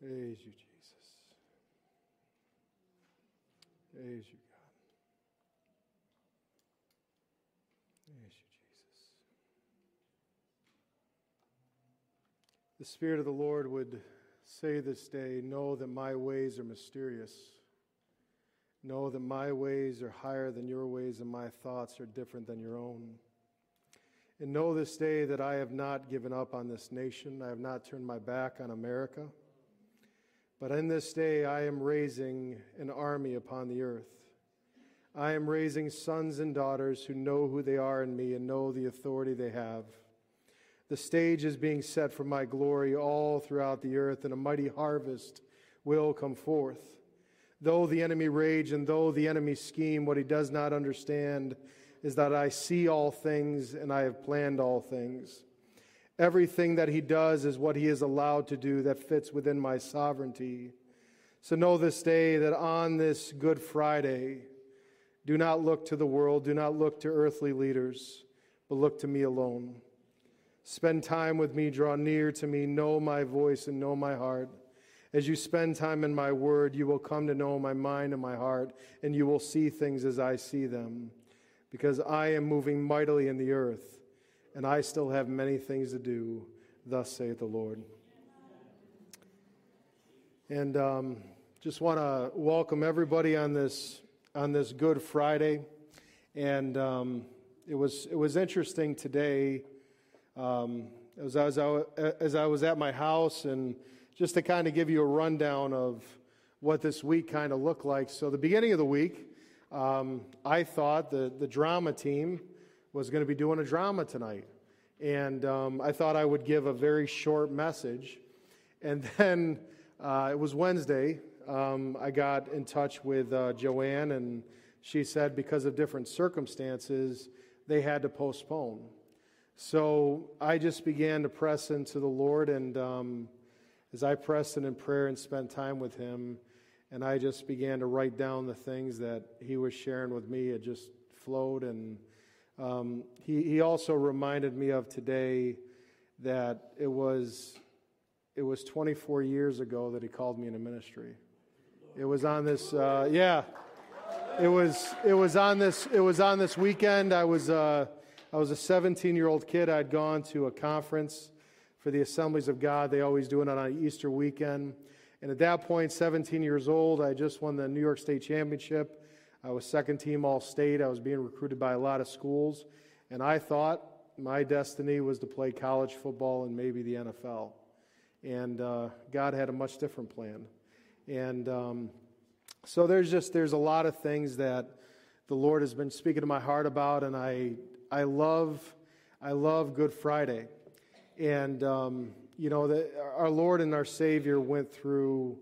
Praise you, Jesus. Praise you, God. Praise you, Jesus. The Spirit of the Lord would say this day Know that my ways are mysterious. Know that my ways are higher than your ways, and my thoughts are different than your own. And know this day that I have not given up on this nation. I have not turned my back on America. But in this day I am raising an army upon the earth. I am raising sons and daughters who know who they are in me and know the authority they have. The stage is being set for my glory all throughout the earth, and a mighty harvest will come forth. Though the enemy rage and though the enemy scheme, what he does not understand is that I see all things and I have planned all things. Everything that he does is what he is allowed to do that fits within my sovereignty. So know this day that on this Good Friday, do not look to the world, do not look to earthly leaders, but look to me alone. Spend time with me, draw near to me, know my voice and know my heart. As you spend time in my word, you will come to know my mind and my heart, and you will see things as I see them, because I am moving mightily in the earth and I still have many things to do, thus saith the Lord. And um, just want to welcome everybody on this on this Good Friday. And um, it was it was interesting today um, as, I was, as I was at my house and just to kind of give you a rundown of what this week kind of looked like. So the beginning of the week, um, I thought the the drama team was going to be doing a drama tonight. And um, I thought I would give a very short message. And then uh, it was Wednesday. Um, I got in touch with uh, Joanne, and she said because of different circumstances, they had to postpone. So I just began to press into the Lord, and um, as I pressed in in prayer and spent time with Him, and I just began to write down the things that He was sharing with me, it just flowed and um, he, he also reminded me of today that it was, it was 24 years ago that he called me into ministry. It was on this, uh, yeah. It was, it was on this, it was on this weekend. I was, uh, I was a 17 year old kid. I'd gone to a conference for the Assemblies of God. They always do it on an Easter weekend. And at that point, 17 years old, I just won the New York State Championship. I was second team All State. I was being recruited by a lot of schools. And I thought my destiny was to play college football and maybe the NFL. And uh, God had a much different plan. And um, so there's just there's a lot of things that the Lord has been speaking to my heart about, and I I love I love Good Friday, and um, you know our Lord and our Savior went through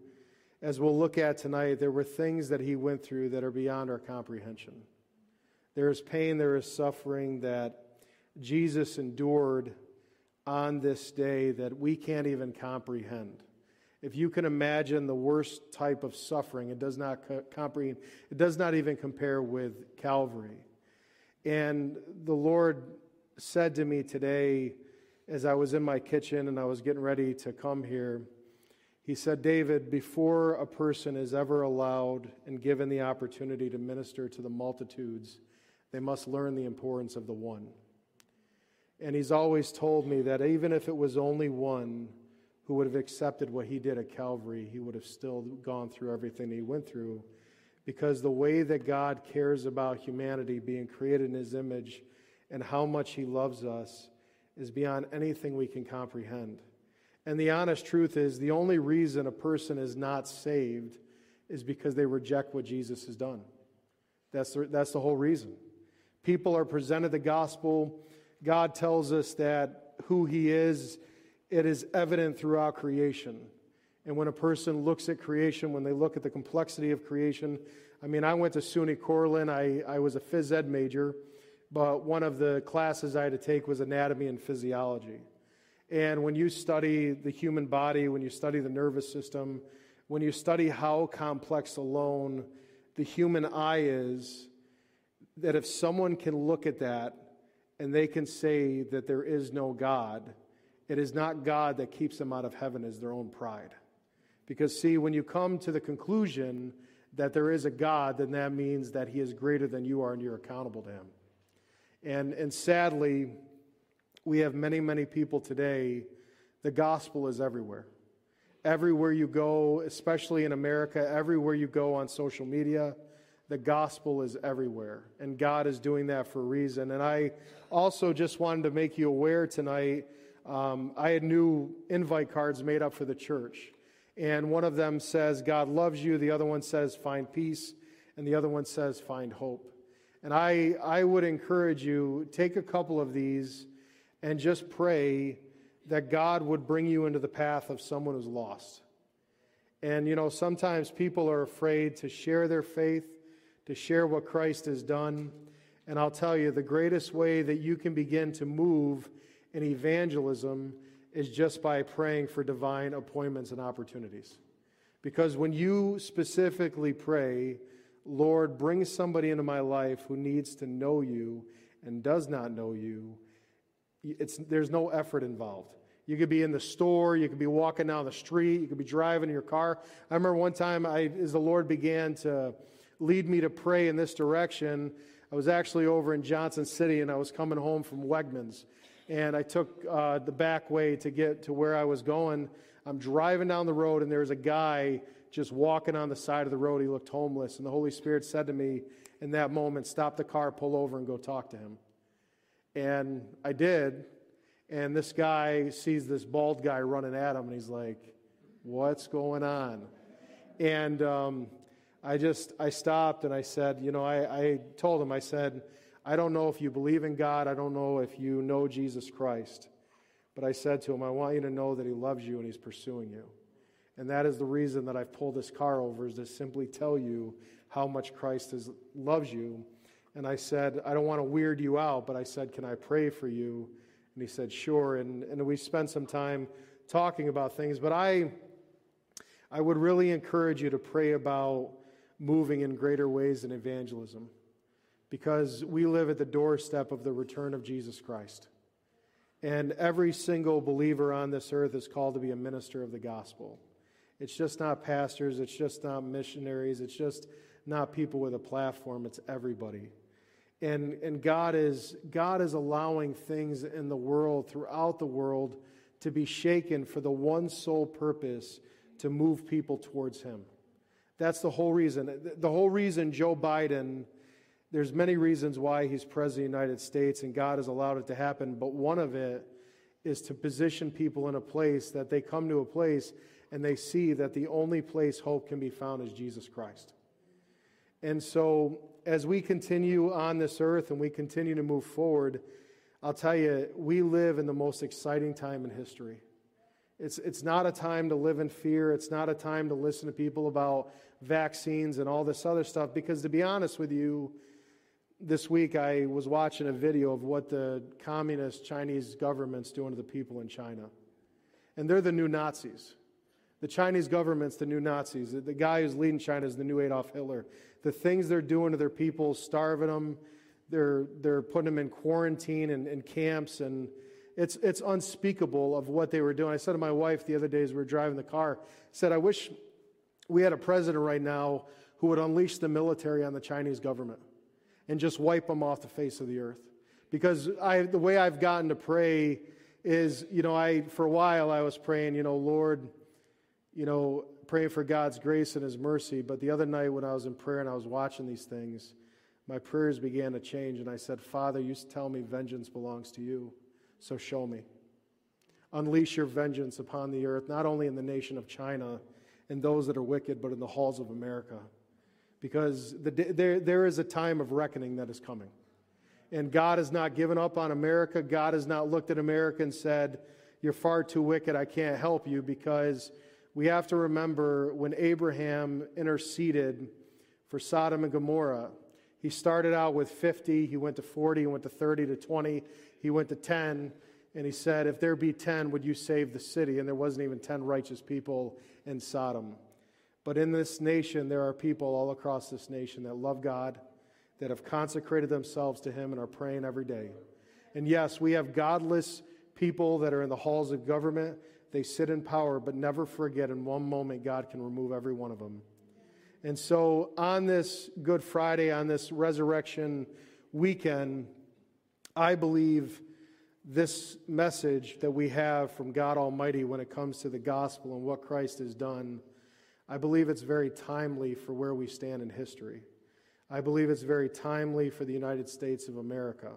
as we'll look at tonight, there were things that he went through that are beyond our comprehension. There is pain, there is suffering that Jesus endured on this day that we can't even comprehend. If you can imagine the worst type of suffering, it does not comprehend, it does not even compare with Calvary. And the Lord said to me today, as I was in my kitchen and I was getting ready to come here, he said, David, before a person is ever allowed and given the opportunity to minister to the multitudes, they must learn the importance of the one. And he's always told me that even if it was only one who would have accepted what he did at Calvary, he would have still gone through everything he went through. Because the way that God cares about humanity being created in his image and how much he loves us is beyond anything we can comprehend. And the honest truth is, the only reason a person is not saved is because they reject what Jesus has done. That's the, that's the whole reason. People are presented the gospel. God tells us that who He is, it is evident throughout creation. And when a person looks at creation, when they look at the complexity of creation, I mean, I went to SUNY Cortland. I, I was a phys ed major, but one of the classes I had to take was anatomy and physiology. And when you study the human body, when you study the nervous system, when you study how complex alone the human eye is, that if someone can look at that and they can say that there is no God, it is not God that keeps them out of heaven as their own pride. Because, see, when you come to the conclusion that there is a God, then that means that He is greater than you are and you're accountable to Him. And, and sadly, we have many, many people today, the gospel is everywhere. Everywhere you go, especially in America, everywhere you go on social media, the gospel is everywhere. And God is doing that for a reason. And I also just wanted to make you aware tonight um, I had new invite cards made up for the church. And one of them says, God loves you. The other one says, find peace. And the other one says, find hope. And I, I would encourage you, take a couple of these and just pray that God would bring you into the path of someone who's lost. And, you know, sometimes people are afraid to share their faith, to share what Christ has done. And I'll tell you, the greatest way that you can begin to move in evangelism is just by praying for divine appointments and opportunities. Because when you specifically pray, Lord, bring somebody into my life who needs to know you and does not know you, it's, there's no effort involved. You could be in the store, you could be walking down the street, you could be driving your car. I remember one time, I, as the Lord began to lead me to pray in this direction, I was actually over in Johnson City and I was coming home from Wegmans. And I took uh, the back way to get to where I was going. I'm driving down the road and there was a guy just walking on the side of the road. He looked homeless. And the Holy Spirit said to me in that moment, Stop the car, pull over, and go talk to him. And I did. And this guy sees this bald guy running at him, and he's like, What's going on? And um, I just, I stopped and I said, You know, I, I told him, I said, I don't know if you believe in God. I don't know if you know Jesus Christ. But I said to him, I want you to know that he loves you and he's pursuing you. And that is the reason that I've pulled this car over, is to simply tell you how much Christ is, loves you. And I said, I don't want to weird you out, but I said, Can I pray for you? And he said, Sure. And, and we spent some time talking about things. But I, I would really encourage you to pray about moving in greater ways in evangelism because we live at the doorstep of the return of Jesus Christ. And every single believer on this earth is called to be a minister of the gospel. It's just not pastors, it's just not missionaries, it's just not people with a platform, it's everybody. And, and God, is, God is allowing things in the world, throughout the world, to be shaken for the one sole purpose to move people towards Him. That's the whole reason. The whole reason Joe Biden there's many reasons why he's president of the United States and God has allowed it to happen, but one of it is to position people in a place that they come to a place and they see that the only place hope can be found is Jesus Christ. And so, as we continue on this earth and we continue to move forward, I'll tell you, we live in the most exciting time in history. It's, it's not a time to live in fear. It's not a time to listen to people about vaccines and all this other stuff, because to be honest with you, this week I was watching a video of what the communist Chinese government's doing to the people in China. And they're the new Nazis. The Chinese government's the new Nazis. The guy who's leading China is the new Adolf Hitler. The things they're doing to their people, starving them, they're, they're putting them in quarantine and, and camps, and it's, it's unspeakable of what they were doing. I said to my wife the other day as we were driving the car, I said, I wish we had a president right now who would unleash the military on the Chinese government and just wipe them off the face of the earth. Because I, the way I've gotten to pray is, you know, I, for a while I was praying, you know, Lord, you know, praying for God's grace and His mercy. But the other night when I was in prayer and I was watching these things, my prayers began to change. And I said, Father, you tell me vengeance belongs to you, so show me. Unleash your vengeance upon the earth, not only in the nation of China and those that are wicked, but in the halls of America because the, there, there is a time of reckoning that is coming. And God has not given up on America. God has not looked at America and said, You're far too wicked. I can't help you. Because we have to remember when Abraham interceded for Sodom and Gomorrah, he started out with 50, he went to 40, he went to 30 to 20, he went to 10. And he said, If there be 10, would you save the city? And there wasn't even 10 righteous people in Sodom. But in this nation, there are people all across this nation that love God, that have consecrated themselves to Him and are praying every day. And yes, we have godless people that are in the halls of government They sit in power, but never forget in one moment God can remove every one of them. And so, on this Good Friday, on this resurrection weekend, I believe this message that we have from God Almighty when it comes to the gospel and what Christ has done, I believe it's very timely for where we stand in history. I believe it's very timely for the United States of America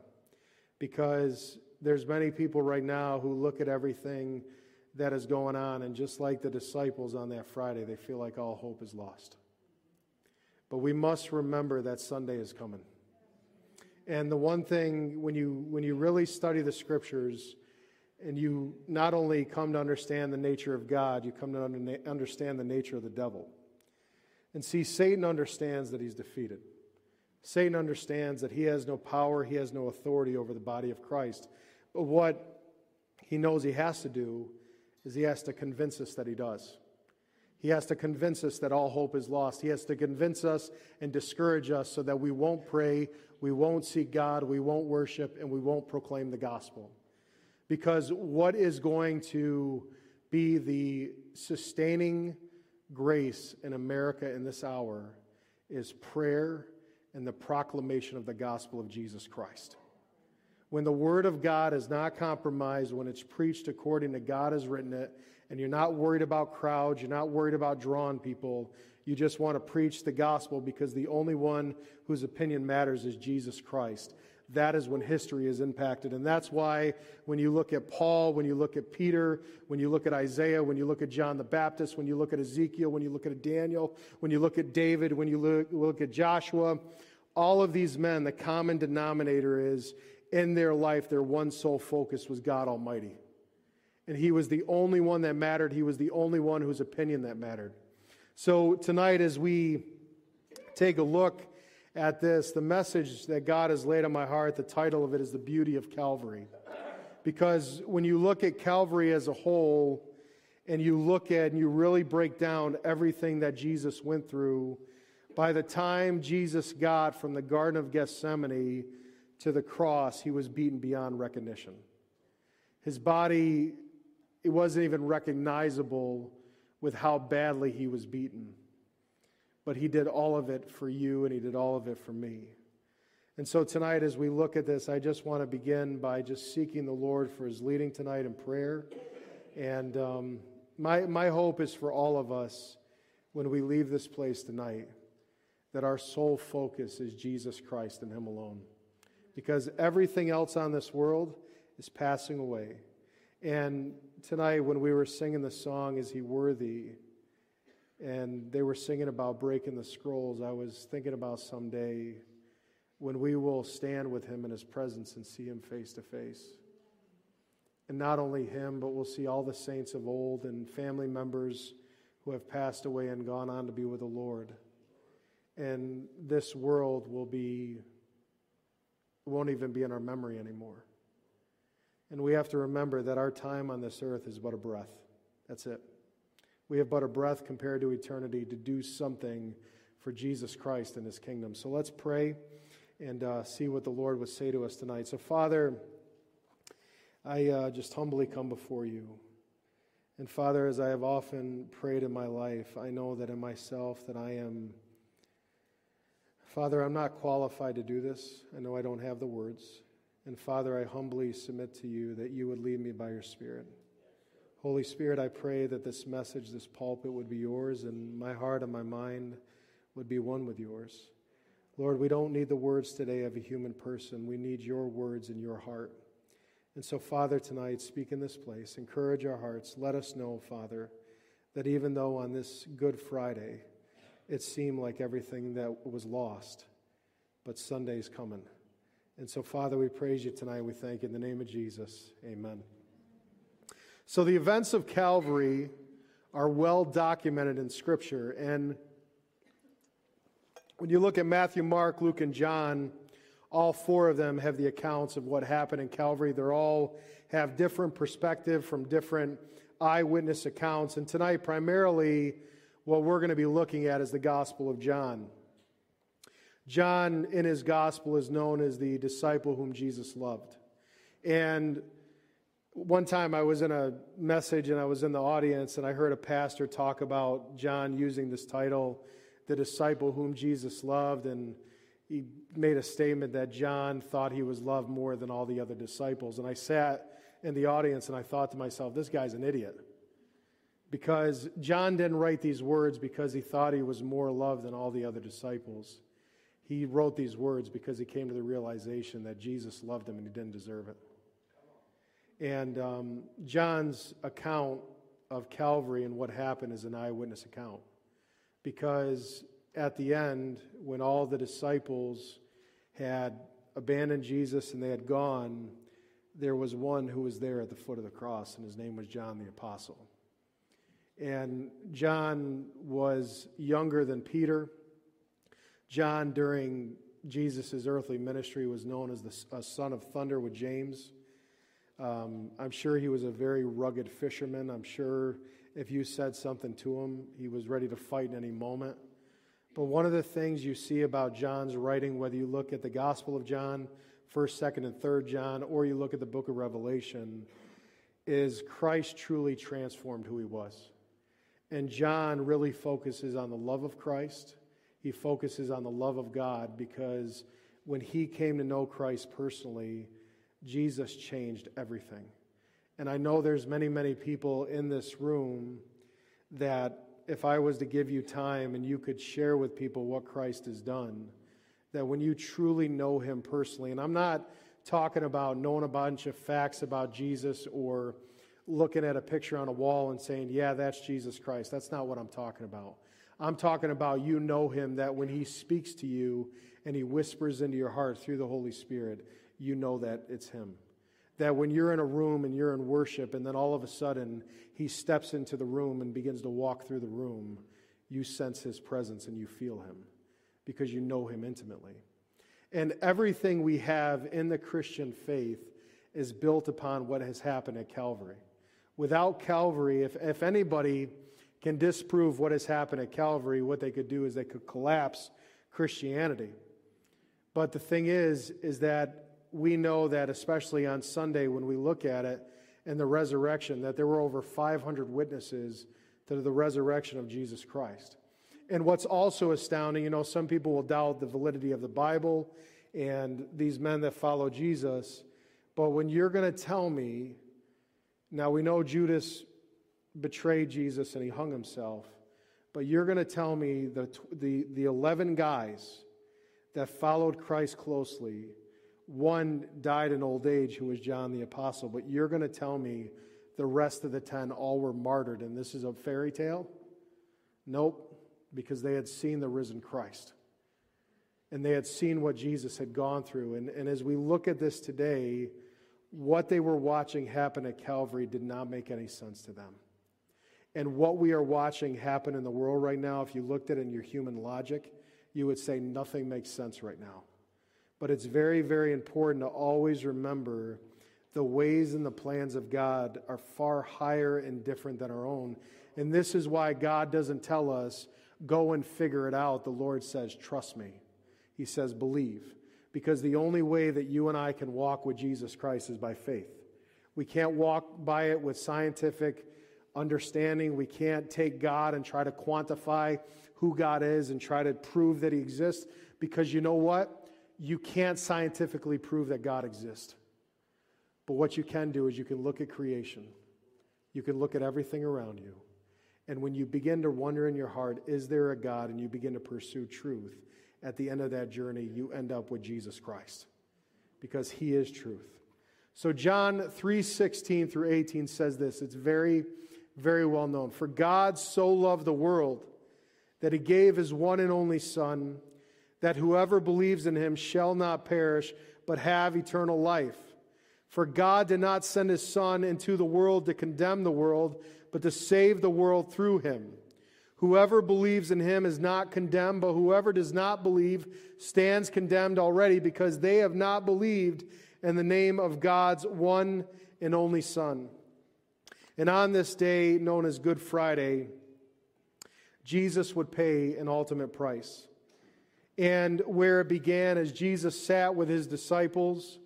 because there's many people right now who look at everything that is going on and just like the disciples on that Friday, they feel like all hope is lost. But we must remember that Sunday is coming. And the one thing when you when you really study the scriptures and you not only come to understand the nature of God, you come to understand the nature of the devil. And see Satan understands that he's defeated. Satan understands that he has no power, he has no authority over the body of Christ. But what he knows he has to do is he has to convince us that he does. He has to convince us that all hope is lost. He has to convince us and discourage us so that we won't pray, we won't seek God, we won't worship, and we won't proclaim the gospel. Because what is going to be the sustaining grace in America in this hour is prayer and the proclamation of the gospel of Jesus Christ. When the word of God is not compromised, when it's preached according to God has written it, and you're not worried about crowds, you're not worried about drawing people, you just want to preach the gospel because the only one whose opinion matters is Jesus Christ. That is when history is impacted. And that's why when you look at Paul, when you look at Peter, when you look at Isaiah, when you look at John the Baptist, when you look at Ezekiel, when you look at Daniel, when you look at David, when you look, look at Joshua, all of these men, the common denominator is in their life, their one sole focus was God Almighty. And He was the only one that mattered. He was the only one whose opinion that mattered. So tonight, as we take a look at this, the message that God has laid on my heart, the title of it is The Beauty of Calvary. Because when you look at Calvary as a whole, and you look at and you really break down everything that Jesus went through, by the time Jesus got from the Garden of Gethsemane to the cross, he was beaten beyond recognition. His body, it wasn't even recognizable with how badly he was beaten. But he did all of it for you, and he did all of it for me. And so tonight, as we look at this, I just want to begin by just seeking the Lord for his leading tonight in prayer. And um, my, my hope is for all of us when we leave this place tonight that our sole focus is Jesus Christ and him alone because everything else on this world is passing away. And tonight, when we were singing the song, Is He Worthy? and they were singing about breaking the scrolls, I was thinking about someday when we will stand with Him in His presence and see Him face to face. And not only Him, but we'll see all the saints of old and family members who have passed away and gone on to be with the Lord. And this world will be won't even be in our memory anymore. And we have to remember that our time on this earth is but a breath. That's it. We have but a breath compared to eternity to do something for Jesus Christ and his kingdom. So let's pray and uh, see what the Lord would say to us tonight. So, Father, I uh, just humbly come before you. And Father, as I have often prayed in my life, I know that in myself that I am Father, I'm not qualified to do this. I know I don't have the words. And Father, I humbly submit to you that you would lead me by your Spirit. Holy Spirit, I pray that this message, this pulpit would be yours, and my heart and my mind would be one with yours. Lord, we don't need the words today of a human person. We need your words in your heart. And so, Father, tonight, speak in this place. Encourage our hearts. Let us know, Father, that even though on this Good Friday, it seemed like everything that was lost. But Sunday's coming. And so, Father, we praise you tonight. We thank you in the name of Jesus. Amen. So, the events of Calvary are well documented in Scripture. And when you look at Matthew, Mark, Luke, and John, all four of them have the accounts of what happened in Calvary. They're all have different perspective from different eyewitness accounts. And tonight, primarily, what we're going to be looking at is the Gospel of John. John, in his Gospel, is known as the disciple whom Jesus loved. And one time I was in a message and I was in the audience and I heard a pastor talk about John using this title, the disciple whom Jesus loved, and he made a statement that John thought he was loved more than all the other disciples. And I sat in the audience and I thought to myself, this guy's an idiot. Because John didn't write these words because he thought he was more loved than all the other disciples. He wrote these words because he came to the realization that Jesus loved him and he didn't deserve it. And um, John's account of Calvary and what happened is an eyewitness account. Because at the end, when all the disciples had abandoned Jesus and they had gone, there was one who was there at the foot of the cross, and his name was John the Apostle. And John was younger than Peter. John, during Jesus' earthly ministry, was known as the son of thunder with James. Um, I'm sure he was a very rugged fisherman. I'm sure if you said something to him, he was ready to fight in any moment. But one of the things you see about John's writing, whether you look at the Gospel of John, 1st, 2nd, and 3rd John, or you look at the book of Revelation, is Christ truly transformed who he was. And John really focuses on the love of Christ. He focuses on the love of God because when he came to know Christ personally, Jesus changed everything. And I know there's many, many people in this room that if I was to give you time and you could share with people what Christ has done, that when you truly know him personally, and I'm not talking about knowing a bunch of facts about Jesus or looking at a picture on a wall and saying, yeah, that's Jesus Christ. That's not what I'm talking about. I'm talking about you know him that when he speaks to you and he whispers into your heart through the Holy Spirit, you know that it's Him. That when you're in a room and you're in worship, and then all of a sudden He steps into the room and begins to walk through the room, you sense His presence and you feel Him because you know Him intimately. And everything we have in the Christian faith is built upon what has happened at Calvary. Without Calvary, if, if anybody can disprove what has happened at Calvary, what they could do is they could collapse Christianity. But the thing is, is that we know that, especially on Sunday when we look at it and the resurrection, that there were over 500 witnesses to the resurrection of Jesus Christ. And what's also astounding, you know, some people will doubt the validity of the Bible and these men that follow Jesus. But when you're going to tell me, now we know Judas betrayed Jesus and he hung himself, but you're going to tell me the, the, the 11 guys that followed Christ closely one died in old age, who was John the Apostle, but you're going to tell me the rest of the 10 all were martyred and this is a fairy tale? Nope, because they had seen the risen Christ. And they had seen what Jesus had gone through. And, and as we look at this today, what they were watching happen at Calvary did not make any sense to them. And what we are watching happen in the world right now, if you looked at it in your human logic, you would say nothing makes sense right now. But it's very, very important to always remember the ways and the plans of God are far higher and different than our own. And this is why God doesn't tell us, go and figure it out. The Lord says, trust me. He says, believe. Because the only way that you and I can walk with Jesus Christ is by faith. We can't walk by it with scientific understanding. We can't take God and try to quantify who God is and try to prove that He exists. Because you know what? you can't scientifically prove that God exists. But what you can do is you can look at creation, you can look at everything around you. And when you begin to wonder in your heart, is there a God, and you begin to pursue truth, at the end of that journey, you end up with Jesus Christ because he is truth. So John 3:16 through 18 says this. It's very very well known. For God so loved the world that he gave his one and only son that whoever believes in him shall not perish, but have eternal life. For God did not send his Son into the world to condemn the world, but to save the world through him. Whoever believes in him is not condemned, but whoever does not believe stands condemned already because they have not believed in the name of God's one and only Son. And on this day, known as Good Friday, Jesus would pay an ultimate price and where it began as Jesus sat with his disciples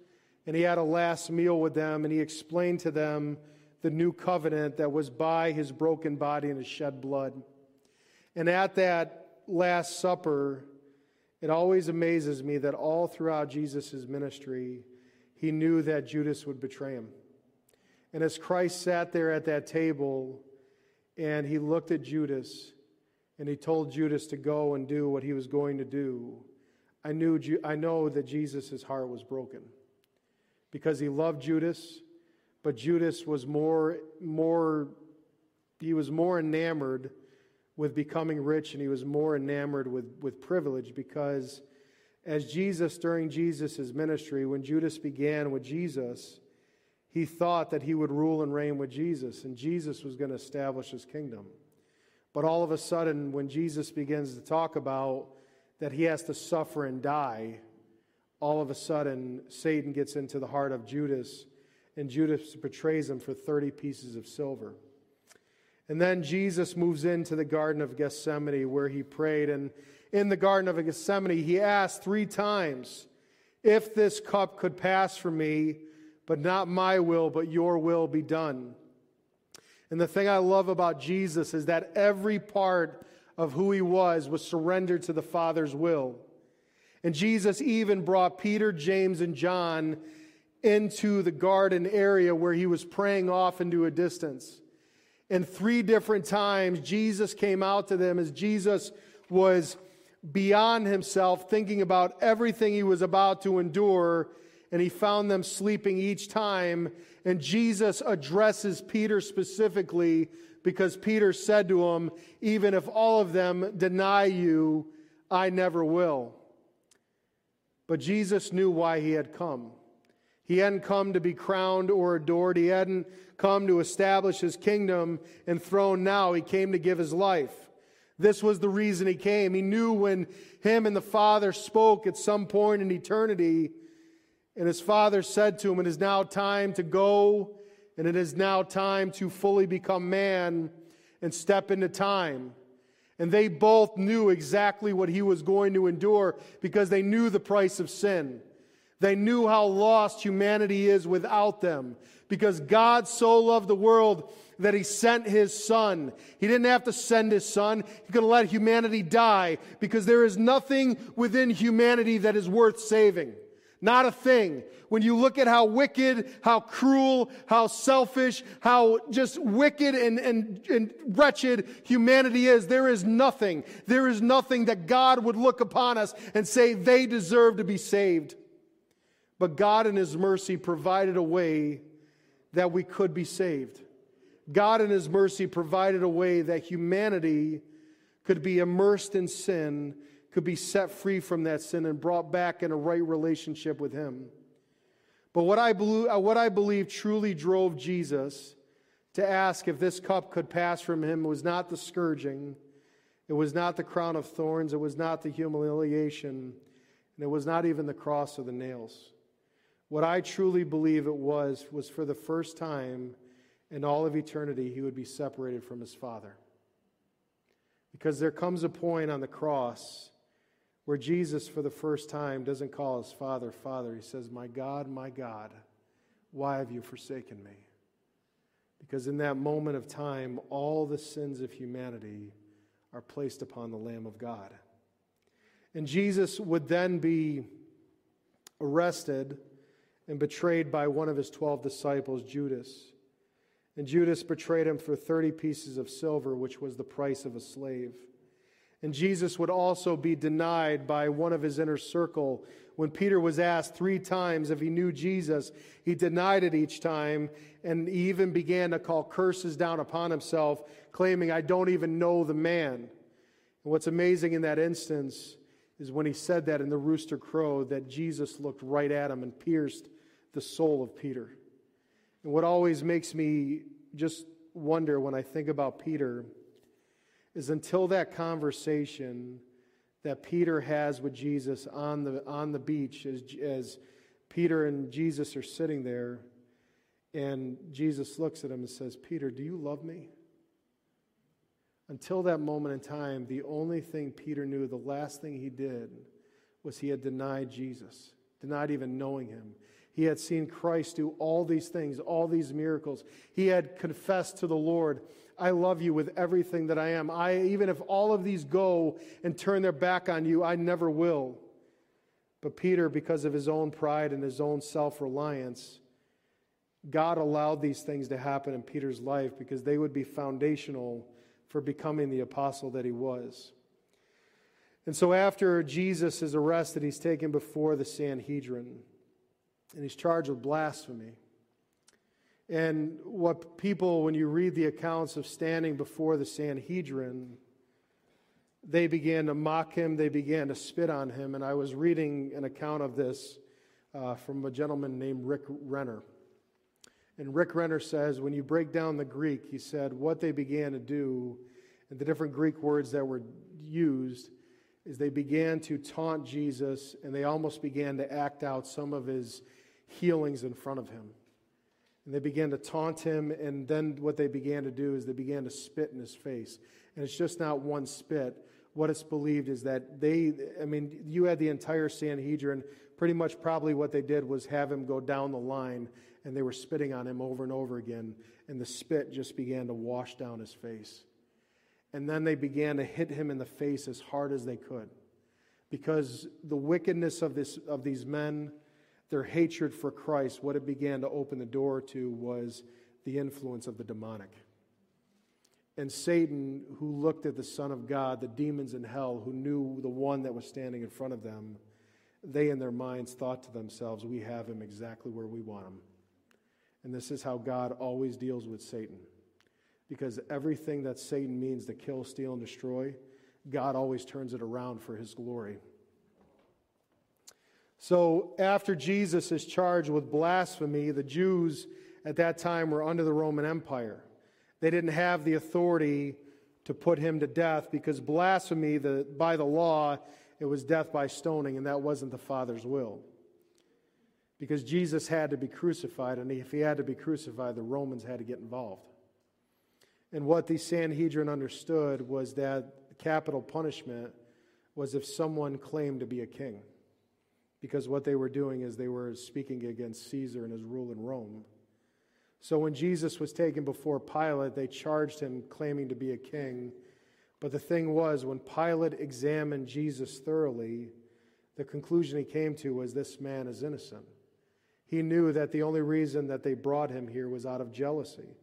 and he had a last meal with them, and he explained to them the new covenant that was by his broken body and his shed blood. And at that Last Supper, it always amazes me that all throughout Jesus' ministry, he knew that Judas would betray him. And as Christ sat there at that table and he looked at Judas and he told Judas to go and do what he was going to do, I, knew, I know that Jesus' heart was broken because he loved Judas, but Judas was more, more, he was more enamored with becoming rich and he was more enamored with, with privilege because as Jesus, during Jesus' ministry, when Judas began with Jesus, he thought that he would rule and reign with Jesus and Jesus was going to establish his kingdom. But all of a sudden, when Jesus begins to talk about that he has to suffer and die, all of a sudden, Satan gets into the heart of Judas, and Judas betrays him for 30 pieces of silver. And then Jesus moves into the Garden of Gethsemane where he prayed. And in the Garden of Gethsemane, he asked three times, If this cup could pass from me, but not my will, but your will be done. And the thing I love about Jesus is that every part of who he was was surrendered to the Father's will. And Jesus even brought Peter, James, and John into the garden area where he was praying off into a distance. And three different times, Jesus came out to them as Jesus was beyond himself, thinking about everything he was about to endure, and he found them sleeping each time. And Jesus addresses Peter specifically because Peter said to him, Even if all of them deny you, I never will. But Jesus knew why he had come. He hadn't come to be crowned or adored. He hadn't come to establish his kingdom and throne now. He came to give his life. This was the reason he came. He knew when him and the Father spoke at some point in eternity, and his Father said to him, It is now time to go, and it is now time to fully become man and step into time. And they both knew exactly what he was going to endure because they knew the price of sin. They knew how lost humanity is without them because God so loved the world that he sent his son. He didn't have to send his son. He could have let humanity die because there is nothing within humanity that is worth saving. Not a thing. When you look at how wicked, how cruel, how selfish, how just wicked and, and, and wretched humanity is, there is nothing. There is nothing that God would look upon us and say they deserve to be saved. But God, in His mercy, provided a way that we could be saved. God, in His mercy, provided a way that humanity could be immersed in sin could be set free from that sin and brought back in a right relationship with Him. But what I, believe, uh, what I believe truly drove Jesus to ask if this cup could pass from Him was not the scourging, it was not the crown of thorns, it was not the humiliation, and it was not even the cross or the nails. What I truly believe it was was for the first time in all of eternity, He would be separated from His Father. Because there comes a point on the cross where Jesus, for the first time, doesn't call his Father, Father. He says, My God, my God, why have you forsaken me? Because in that moment of time, all the sins of humanity are placed upon the Lamb of God. And Jesus would then be arrested and betrayed by one of his 12 disciples, Judas. And Judas betrayed him for 30 pieces of silver, which was the price of a slave. And Jesus would also be denied by one of his inner circle. When Peter was asked three times if he knew Jesus, he denied it each time and he even began to call curses down upon himself, claiming, I don't even know the man. And what's amazing in that instance is when he said that in the rooster crowed, that Jesus looked right at him and pierced the soul of Peter. And what always makes me just wonder when I think about Peter is until that conversation that Peter has with Jesus on the, on the beach as, as Peter and Jesus are sitting there, and Jesus looks at him and says, Peter, do you love me? Until that moment in time, the only thing Peter knew, the last thing he did, was he had denied Jesus, denied even knowing him. He had seen Christ do all these things, all these miracles. He had confessed to the Lord, I love you with everything that I am. I, even if all of these go and turn their back on you, I never will. But Peter, because of his own pride and his own self reliance, God allowed these things to happen in Peter's life because they would be foundational for becoming the apostle that he was. And so, after Jesus is arrested, he's taken before the Sanhedrin and he's charged with blasphemy. And what people, when you read the accounts of standing before the Sanhedrin, they began to mock him, they began to spit on him. And I was reading an account of this uh, from a gentleman named Rick Renner. And Rick Renner says, when you break down the Greek, he said, what they began to do, and the different Greek words that were used, is they began to taunt Jesus and they almost began to act out some of his healings in front of him. And they began to taunt him, and then what they began to do is they began to spit in his face. And it's just not one spit. What it's believed is that they, I mean, you had the entire Sanhedrin. Pretty much, probably what they did was have him go down the line, and they were spitting on him over and over again. And the spit just began to wash down his face. And then they began to hit him in the face as hard as they could. Because the wickedness of, this, of these men, their hatred for Christ, what it began to open the door to was the influence of the demonic. And Satan, who looked at the Son of God, the demons in hell, who knew the one that was standing in front of them, they in their minds thought to themselves, We have him exactly where we want him. And this is how God always deals with Satan. Because everything that Satan means to kill, steal, and destroy, God always turns it around for his glory. So, after Jesus is charged with blasphemy, the Jews at that time were under the Roman Empire. They didn't have the authority to put him to death because blasphemy, the, by the law, it was death by stoning, and that wasn't the Father's will. Because Jesus had to be crucified, and if he had to be crucified, the Romans had to get involved. And what the Sanhedrin understood was that capital punishment was if someone claimed to be a king because what they were doing is they were speaking against Caesar and his rule in Rome. So when Jesus was taken before Pilate, they charged him claiming to be a king. But the thing was, when Pilate examined Jesus thoroughly, the conclusion he came to was this man is innocent. He knew that the only reason that they brought him here was out of jealousy.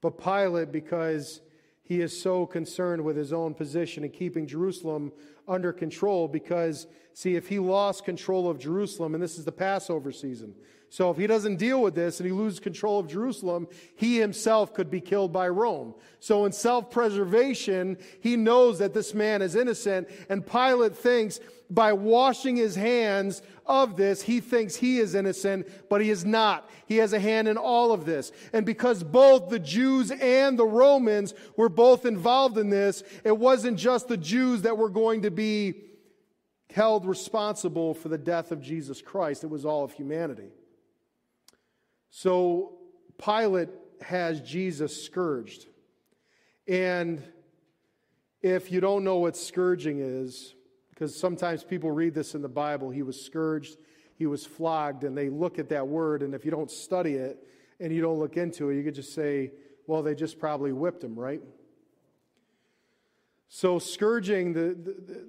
But Pilate, because he is so concerned with his own position and keeping Jerusalem under control because, see, if he lost control of Jerusalem, and this is the Passover season, so if he doesn't deal with this and he loses control of Jerusalem, he himself could be killed by Rome. So in self-preservation, he knows that this man is innocent, and Pilate thinks by washing his hands of this, he thinks he is innocent, but he is not. He has a hand in all of this. And because both the Jews and the Romans were both involved in this, it wasn't just the Jews that were going to be held responsible for the death of Jesus Christ, it was all of humanity. So Pilate has Jesus scourged. And if you don't know what scourging is, because sometimes people read this in the Bible, he was scourged, he was flogged, and they look at that word, and if you don't study it and you don't look into it, you could just say, well, they just probably whipped him, right? So, scourging, the,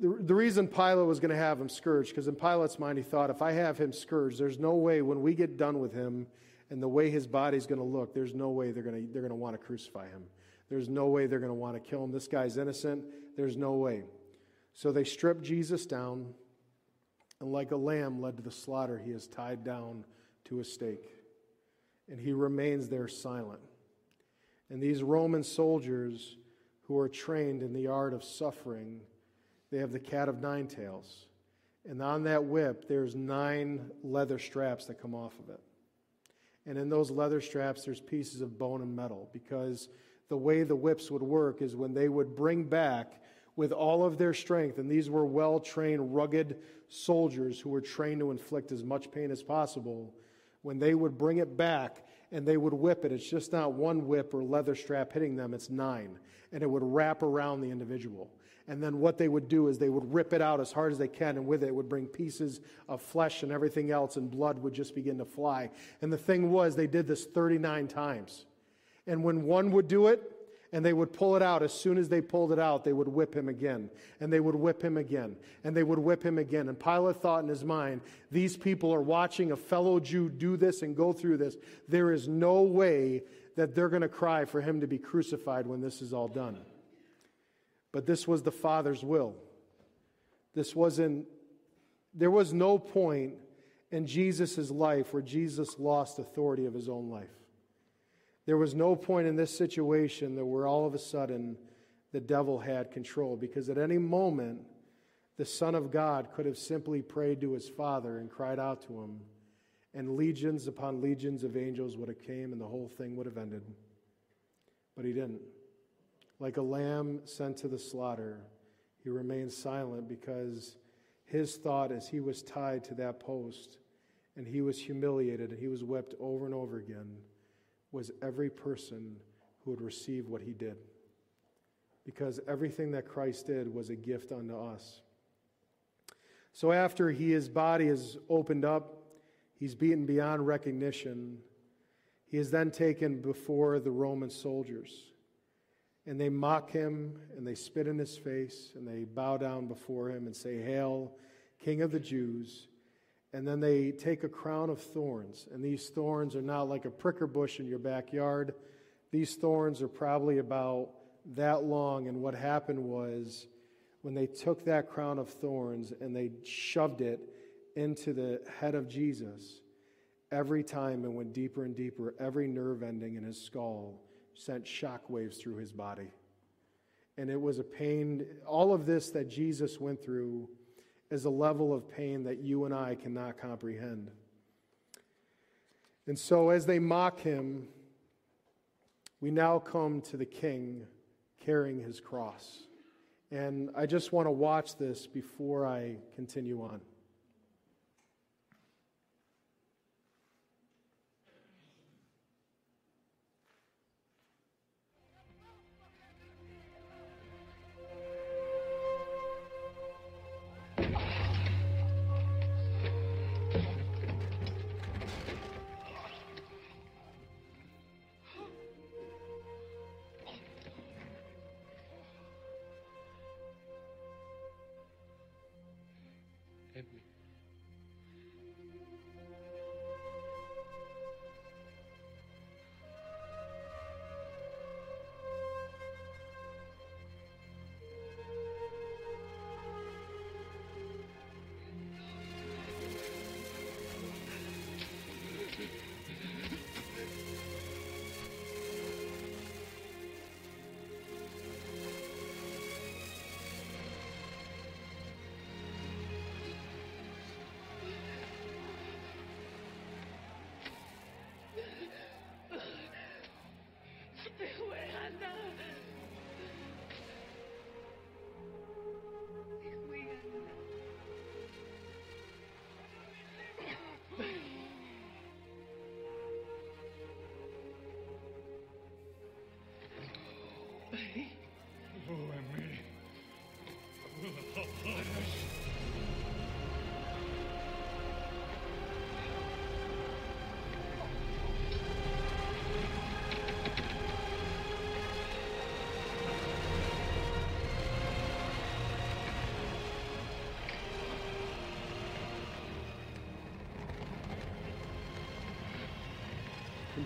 the, the, reason Pilate was going to have him scourged, because in Pilate's mind, he thought, if I have him scourged, there's no way when we get done with him and the way his body's going to look, there's no way they're going to, they're going to want to crucify him. There's no way they're going to want to kill him. This guy's innocent. There's no way. So they strip Jesus down, and like a lamb led to the slaughter, he is tied down to a stake. And he remains there silent. And these Roman soldiers who are trained in the art of suffering, they have the cat of nine tails. And on that whip, there's nine leather straps that come off of it. And in those leather straps, there's pieces of bone and metal because the way the whips would work is when they would bring back with all of their strength, and these were well trained, rugged soldiers who were trained to inflict as much pain as possible, when they would bring it back and they would whip it. It's just not one whip or leather strap hitting them, it's nine. And it would wrap around the individual. And then what they would do is they would rip it out as hard as they can, and with it, would bring pieces of flesh and everything else, and blood would just begin to fly. And the thing was, they did this 39 times. And when one would do it, and they would pull it out. As soon as they pulled it out, they would whip him again, and they would whip him again, and they would whip him again. And Pilate thought in his mind, These people are watching a fellow Jew do this and go through this. There is no way that they're going to cry for him to be crucified when this is all done. But this was the Father's will. This wasn't, there was no point in Jesus' life where Jesus lost authority of his own life. There was no point in this situation that where all of a sudden the devil had control because at any moment the Son of God could have simply prayed to his Father and cried out to him, and legions upon legions of angels would have came and the whole thing would have ended. But he didn't. Like a lamb sent to the slaughter, he remained silent because his thought as he was tied to that post and he was humiliated and he was whipped over and over again was every person who would receive what he did. Because everything that Christ did was a gift unto us. So after he, his body is opened up, he's beaten beyond recognition, he is then taken before the Roman soldiers. And they mock him and they spit in his face and they bow down before him and say, Hail, King of the Jews. And then they take a crown of thorns, and these thorns are not like a pricker bush in your backyard. These thorns are probably about that long. And what happened was when they took that crown of thorns and they shoved it into the head of Jesus, every time it went deeper and deeper, every nerve ending in his skull sent shock waves through his body. And it was a pain. All of this that Jesus went through is a level of pain that you and I cannot comprehend. And so, as they mock him, we now come to the king carrying his cross. And I just want to watch this before I continue on.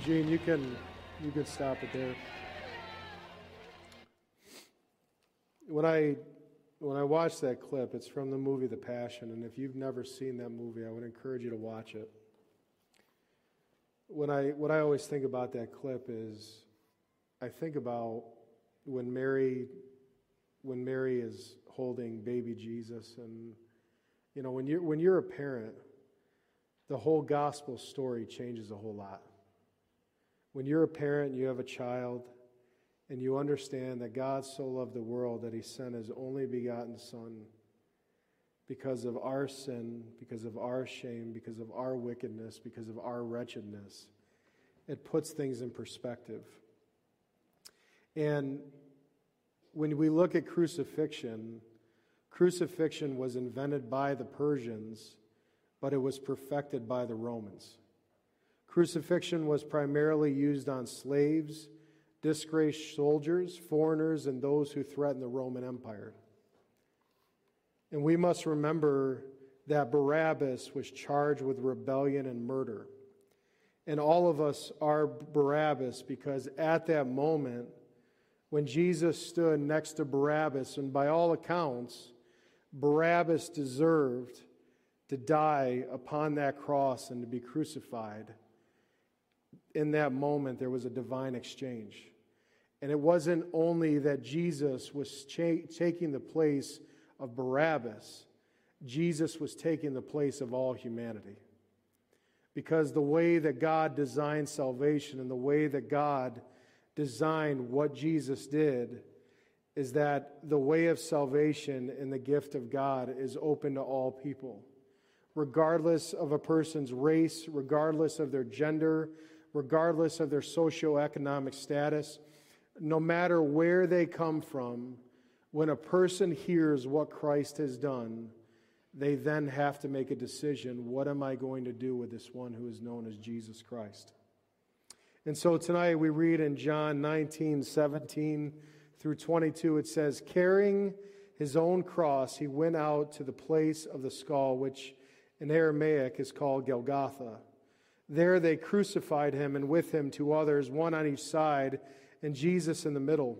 Gene, you can you can stop it there. When I when I watched that clip, it's from the movie The Passion, and if you've never seen that movie, I would encourage you to watch it. When I what I always think about that clip is I think about when Mary when Mary is holding baby Jesus and you know when you when you're a parent, the whole gospel story changes a whole lot. When you're a parent, you have a child, and you understand that God so loved the world that he sent his only begotten Son because of our sin, because of our shame, because of our wickedness, because of our wretchedness. it puts things in perspective. And when we look at crucifixion, crucifixion was invented by the Persians, but it was perfected by the Romans. Crucifixion was primarily used on slaves, disgraced soldiers, foreigners, and those who threatened the Roman Empire. And we must remember that Barabbas was charged with rebellion and murder. And all of us are Barabbas because at that moment, when Jesus stood next to Barabbas, and by all accounts, Barabbas deserved to die upon that cross and to be crucified. In that moment, there was a divine exchange. And it wasn't only that Jesus was cha- taking the place of Barabbas, Jesus was taking the place of all humanity. Because the way that God designed salvation and the way that God designed what Jesus did is that the way of salvation and the gift of God is open to all people, regardless of a person's race, regardless of their gender, regardless of their socioeconomic status, no matter where they come from. When a person hears what Christ has done, they then have to make a decision what am I going to do with this one who is known as Jesus Christ? And so tonight we read in John 19, 17 through 22, it says, Carrying his own cross, he went out to the place of the skull, which in Aramaic is called Golgotha. There they crucified him, and with him two others, one on each side, and Jesus in the middle.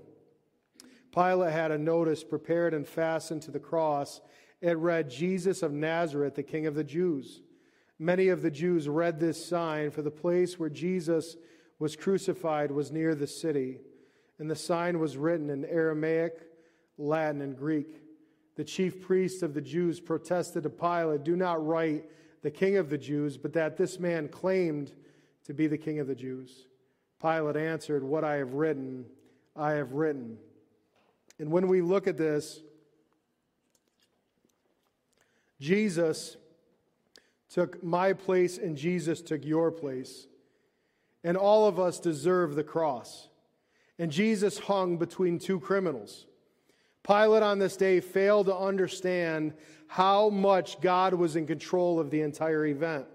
Pilate had a notice prepared and fastened to the cross it read, Jesus of Nazareth, the King of the Jews. Many of the Jews read this sign, for the place where Jesus was crucified was near the city. And the sign was written in Aramaic, Latin, and Greek. The chief priests of the Jews protested to Pilate, Do not write the King of the Jews, but that this man claimed to be the King of the Jews. Pilate answered, What I have written, I have written. And when we look at this, Jesus took my place and Jesus took your place. And all of us deserve the cross. And Jesus hung between two criminals. Pilate on this day failed to understand how much God was in control of the entire event.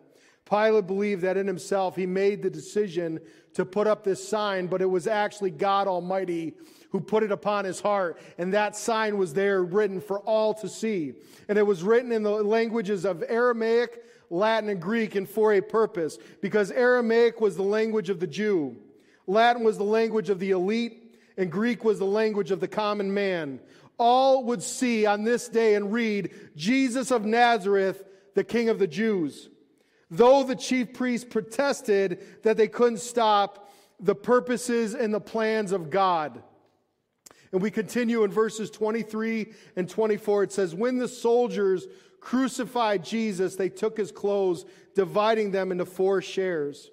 Pilate believed that in himself he made the decision to put up this sign, but it was actually God Almighty who put it upon his heart. And that sign was there written for all to see. And it was written in the languages of Aramaic, Latin, and Greek, and for a purpose. Because Aramaic was the language of the Jew, Latin was the language of the elite, and Greek was the language of the common man. All would see on this day and read, Jesus of Nazareth, the King of the Jews. Though the chief priests protested that they couldn't stop the purposes and the plans of God. And we continue in verses 23 and 24. It says, When the soldiers crucified Jesus, they took his clothes, dividing them into four shares,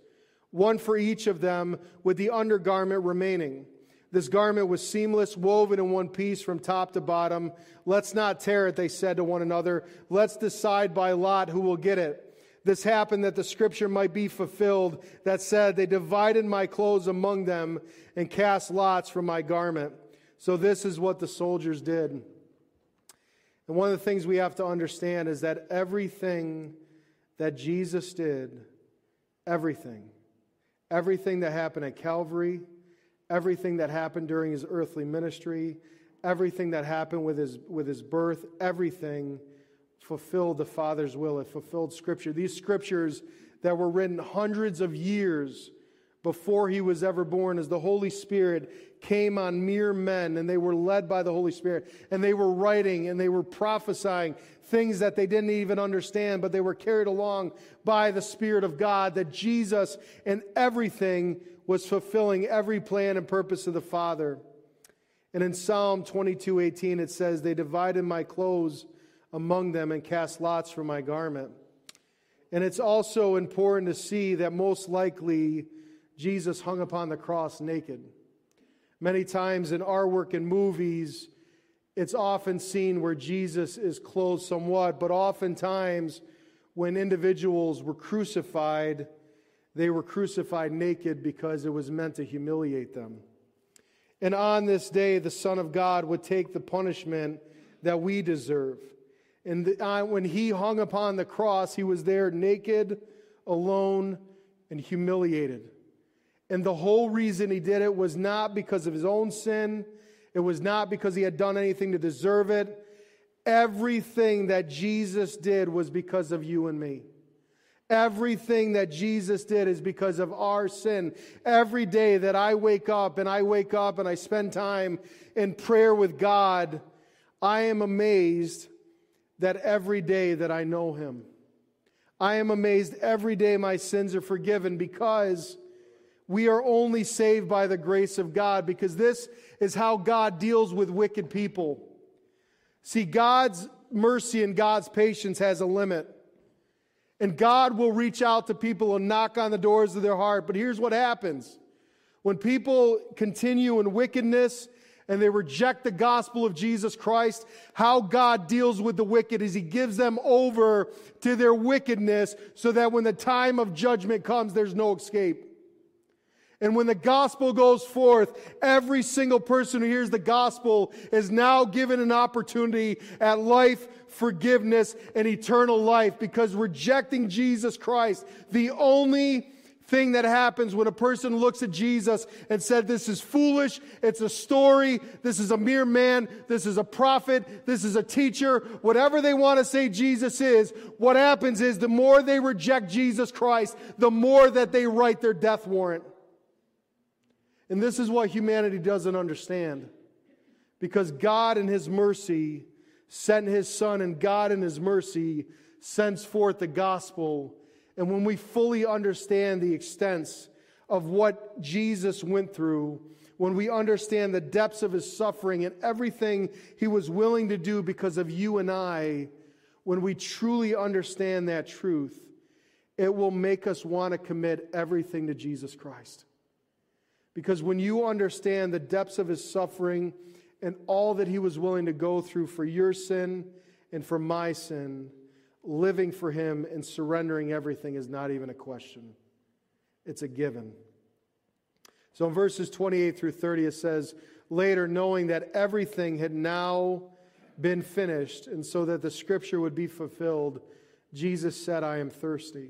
one for each of them, with the undergarment remaining. This garment was seamless, woven in one piece from top to bottom. Let's not tear it, they said to one another. Let's decide by lot who will get it. This happened that the scripture might be fulfilled that said, They divided my clothes among them and cast lots for my garment. So, this is what the soldiers did. And one of the things we have to understand is that everything that Jesus did, everything, everything that happened at Calvary, everything that happened during his earthly ministry, everything that happened with his, with his birth, everything fulfilled the Father's will. It fulfilled Scripture. These Scriptures that were written hundreds of years before he was ever born, as the Holy Spirit came on mere men and they were led by the Holy Spirit and they were writing and they were prophesying things that they didn't even understand, but they were carried along by the Spirit of God, that Jesus and everything was fulfilling every plan and purpose of the Father. And in Psalm 22 18, it says, They divided my clothes among them and cast lots for my garment. And it's also important to see that most likely Jesus hung upon the cross naked. Many times in our work in movies, it's often seen where Jesus is clothed somewhat, but oftentimes when individuals were crucified, they were crucified naked because it was meant to humiliate them. And on this day, the Son of God would take the punishment that we deserve. And the, uh, when he hung upon the cross, he was there naked, alone, and humiliated. And the whole reason he did it was not because of his own sin, it was not because he had done anything to deserve it. Everything that Jesus did was because of you and me. Everything that Jesus did is because of our sin. Every day that I wake up and I wake up and I spend time in prayer with God, I am amazed that every day that I know Him. I am amazed every day my sins are forgiven because we are only saved by the grace of God, because this is how God deals with wicked people. See, God's mercy and God's patience has a limit. And God will reach out to people and knock on the doors of their heart. But here's what happens when people continue in wickedness and they reject the gospel of Jesus Christ, how God deals with the wicked is He gives them over to their wickedness so that when the time of judgment comes, there's no escape. And when the gospel goes forth, every single person who hears the gospel is now given an opportunity at life, forgiveness, and eternal life. Because rejecting Jesus Christ, the only thing that happens when a person looks at Jesus and said, This is foolish, it's a story, this is a mere man, this is a prophet, this is a teacher, whatever they want to say Jesus is, what happens is the more they reject Jesus Christ, the more that they write their death warrant. And this is what humanity doesn't understand. Because God, in His mercy, sent His Son, and God, in His mercy, sends forth the gospel. And when we fully understand the extents of what Jesus went through, when we understand the depths of His suffering and everything He was willing to do because of you and I, when we truly understand that truth, it will make us want to commit everything to Jesus Christ. Because when you understand the depths of his suffering and all that he was willing to go through for your sin and for my sin, living for him and surrendering everything is not even a question. It's a given. So in verses 28 through 30, it says, Later, knowing that everything had now been finished, and so that the scripture would be fulfilled, Jesus said, I am thirsty.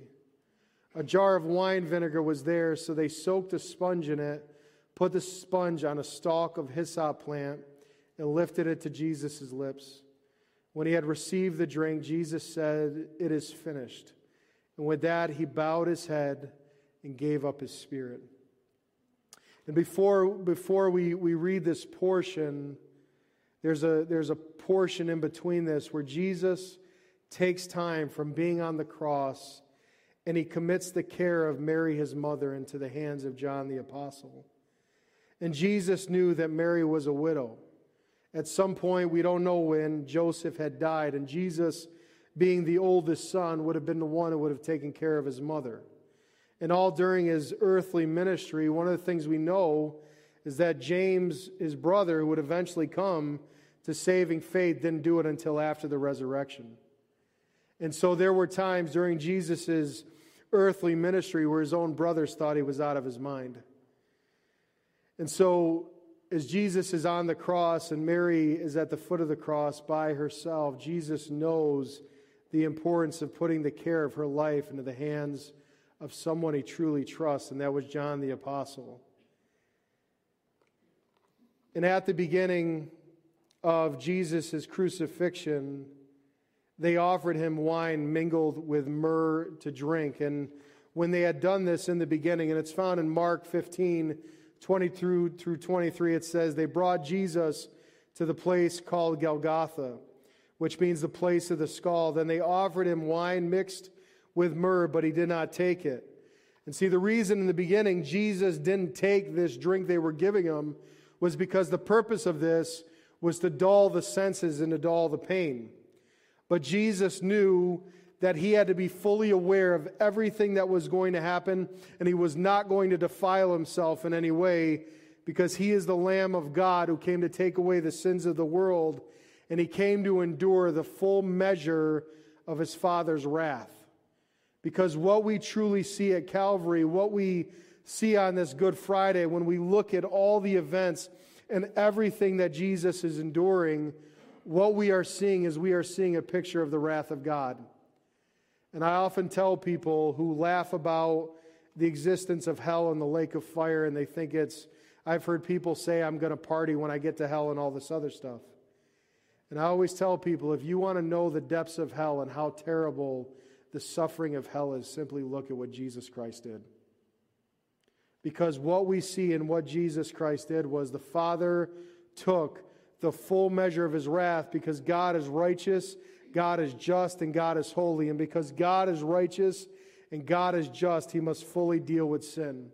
A jar of wine vinegar was there, so they soaked a sponge in it put the sponge on a stalk of hyssop plant, and lifted it to Jesus' lips. When he had received the drink, Jesus said, It is finished. And with that, he bowed his head and gave up his spirit. And before, before we, we read this portion, there's a, there's a portion in between this where Jesus takes time from being on the cross and he commits the care of Mary, his mother, into the hands of John the Apostle. And Jesus knew that Mary was a widow. At some point, we don't know when, Joseph had died, and Jesus, being the oldest son, would have been the one who would have taken care of his mother. And all during his earthly ministry, one of the things we know is that James, his brother, who would eventually come to saving faith, didn't do it until after the resurrection. And so there were times during Jesus' earthly ministry where his own brothers thought he was out of his mind. And so, as Jesus is on the cross and Mary is at the foot of the cross by herself, Jesus knows the importance of putting the care of her life into the hands of someone he truly trusts, and that was John the Apostle. And at the beginning of Jesus' crucifixion, they offered him wine mingled with myrrh to drink. And when they had done this in the beginning, and it's found in Mark 15, 20 through, through 23, it says, They brought Jesus to the place called Golgotha, which means the place of the skull. Then they offered him wine mixed with myrrh, but he did not take it. And see, the reason in the beginning Jesus didn't take this drink they were giving him was because the purpose of this was to dull the senses and to dull the pain. But Jesus knew that he had to be fully aware of everything that was going to happen, and he was not going to defile himself in any way because he is the Lamb of God who came to take away the sins of the world, and he came to endure the full measure of his Father's wrath. Because what we truly see at Calvary, what we see on this Good Friday, when we look at all the events and everything that Jesus is enduring, what we are seeing is we are seeing a picture of the wrath of God. And I often tell people who laugh about the existence of hell and the lake of fire, and they think it's, I've heard people say, I'm going to party when I get to hell and all this other stuff. And I always tell people if you want to know the depths of hell and how terrible the suffering of hell is, simply look at what Jesus Christ did. Because what we see in what Jesus Christ did was the Father took the full measure of his wrath because God is righteous, God is just, and God is holy. And because God is righteous and God is just, he must fully deal with sin.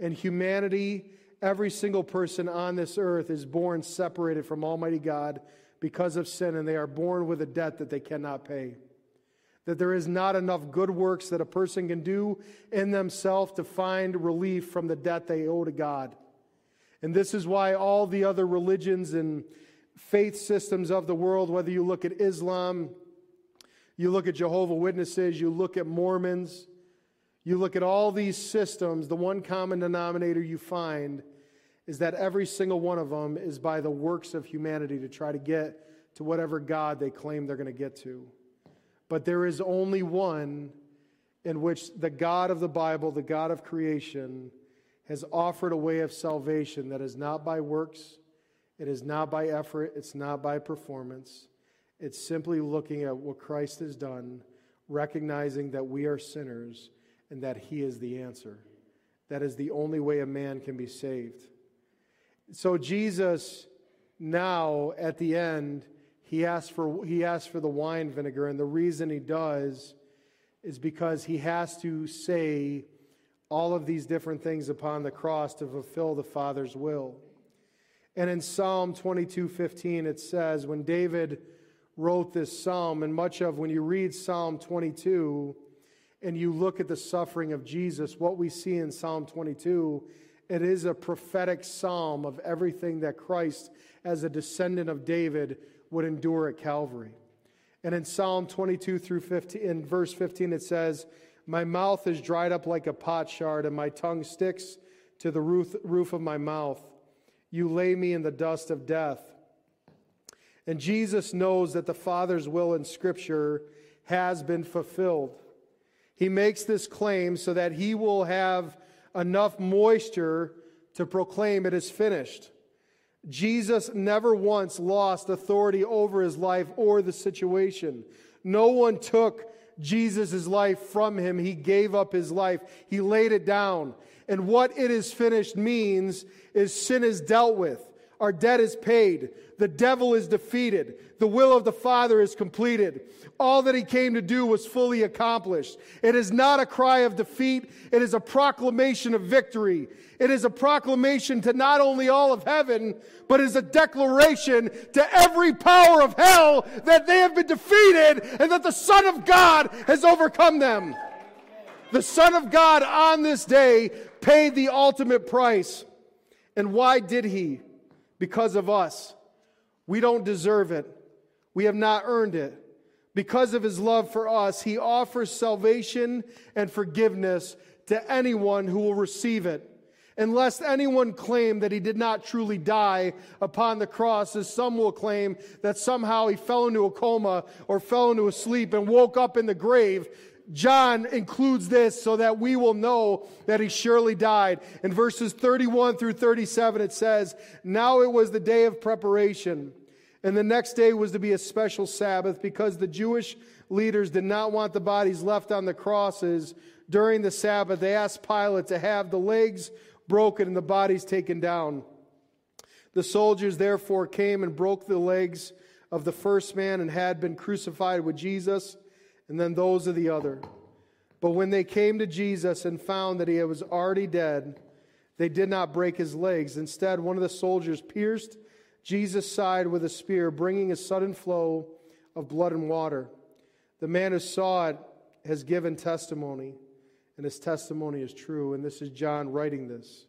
And humanity, every single person on this earth is born separated from Almighty God because of sin, and they are born with a debt that they cannot pay. That there is not enough good works that a person can do in themselves to find relief from the debt they owe to God. And this is why all the other religions and faith systems of the world, whether you look at Islam, you look at Jehovah Witnesses, you look at Mormons, you look at all these systems, the one common denominator you find is that every single one of them is by the works of humanity to try to get to whatever God they claim they're going to get to. But there is only one in which the God of the Bible, the God of creation, has offered a way of salvation that is not by works, it is not by effort, it's not by performance. It's simply looking at what Christ has done, recognizing that we are sinners and that He is the answer. That is the only way a man can be saved. So Jesus now at the end he asks for he asks for the wine vinegar and the reason he does is because he has to say all of these different things upon the cross to fulfill the Father's will. And in Psalm 22:15 it says when David wrote this psalm and much of when you read Psalm 22 and you look at the suffering of Jesus what we see in Psalm 22 it is a prophetic psalm of everything that Christ, as a descendant of David, would endure at Calvary. And in Psalm 22 through 15, in verse 15, it says, My mouth is dried up like a potsherd, and my tongue sticks to the roof, roof of my mouth. You lay me in the dust of death. And Jesus knows that the Father's will in Scripture has been fulfilled. He makes this claim so that he will have enough moisture to proclaim it is finished. Jesus never once lost authority over his life or the situation. No one took Jesus' life from him. He gave up his life, he laid it down. And what it is finished means is sin is dealt with, our debt is paid, the devil is defeated, the will of the Father is completed. All that he came to do was fully accomplished. It is not a cry of defeat, it is a proclamation of victory. It is a proclamation to not only all of heaven, but is a declaration to every power of hell that they have been defeated and that the Son of God has overcome them. The Son of God on this day paid the ultimate price. And why did he? Because of us. We don't deserve it. We have not earned it because of his love for us, he offers salvation and forgiveness to anyone who will receive it. Unless anyone claim that he did not truly die upon the cross, as some will claim that somehow he fell into a coma or fell into a sleep and woke up in the grave, John includes this so that we will know that he surely died. In verses 31 through 37, it says, Now it was the day of preparation and the next day was to be a special Sabbath because the Jewish leaders did not want the bodies left on the crosses during the Sabbath. They asked Pilate to have the legs broken and the bodies taken down. The soldiers therefore came and broke the legs of the first man and had been crucified with Jesus, and then those of the other. But when they came to Jesus and found that he was already dead, they did not break his legs. Instead, one of the soldiers pierced Jesus' side with a spear, bringing a sudden flow of blood and water. The man who saw it has given testimony, and his testimony is true. And this is John writing this.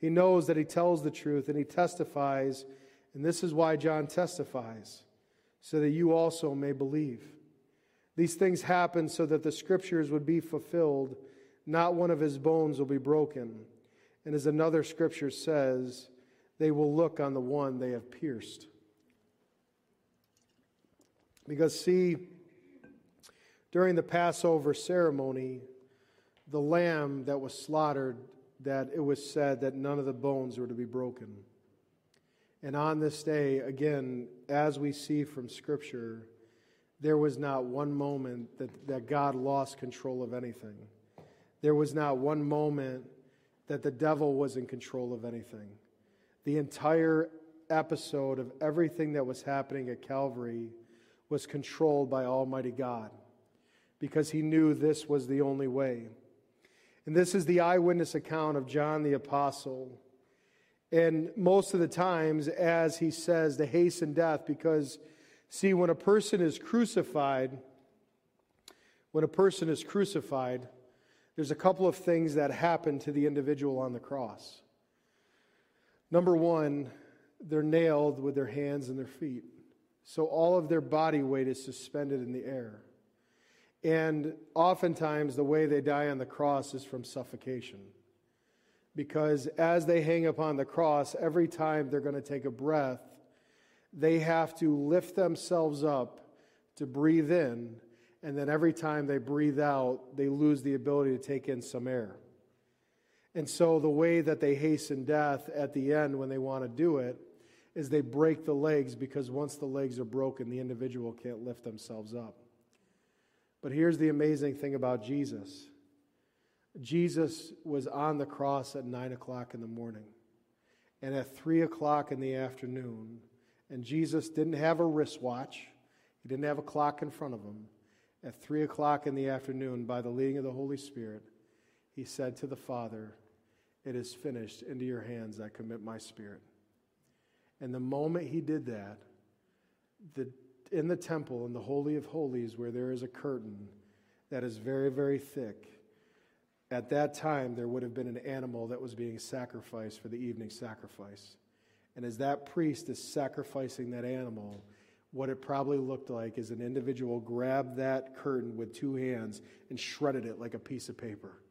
He knows that he tells the truth, and he testifies, and this is why John testifies, so that you also may believe. These things happened so that the scriptures would be fulfilled. Not one of his bones will be broken. And as another scripture says, they will look on the one they have pierced. Because, see, during the Passover ceremony, the lamb that was slaughtered, that it was said that none of the bones were to be broken. And on this day, again, as we see from Scripture, there was not one moment that, that God lost control of anything. There was not one moment that the devil was in control of anything. The entire episode of everything that was happening at Calvary was controlled by Almighty God because he knew this was the only way. And this is the eyewitness account of John the Apostle. And most of the times, as he says, to hasten death, because See, when a person is crucified, when a person is crucified, there's a couple of things that happen to the individual on the cross. Number one, they're nailed with their hands and their feet. So all of their body weight is suspended in the air. And oftentimes, the way they die on the cross is from suffocation. Because as they hang upon the cross, every time they're going to take a breath, they have to lift themselves up to breathe in, and then every time they breathe out, they lose the ability to take in some air. And so, the way that they hasten death at the end when they want to do it is they break the legs because once the legs are broken, the individual can't lift themselves up. But here's the amazing thing about Jesus Jesus was on the cross at 9 o'clock in the morning. And at 3 o'clock in the afternoon, and Jesus didn't have a wristwatch, he didn't have a clock in front of him. At three o'clock in the afternoon, by the leading of the Holy Spirit, he said to the Father, It is finished. Into your hands I commit my spirit. And the moment he did that, the, in the temple, in the Holy of Holies, where there is a curtain that is very, very thick, at that time there would have been an animal that was being sacrificed for the evening sacrifice. And as that priest is sacrificing that animal, what it probably looked like is an individual grabbed that curtain with two hands and shredded it like a piece of paper.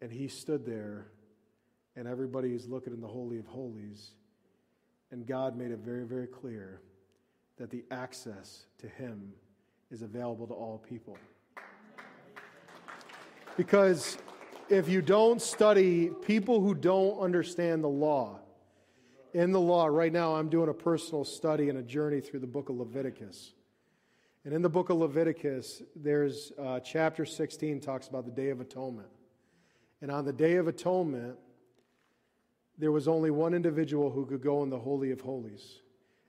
And he stood there, and everybody is looking in the Holy of Holies. And God made it very, very clear that the access to him is available to all people. Because if you don't study people who don't understand the law, in the law, right now I'm doing a personal study and a journey through the book of Leviticus. And in the book of Leviticus, there's uh, chapter 16 talks about the Day of Atonement. And on the Day of Atonement, there was only one individual who could go in the Holy of Holies,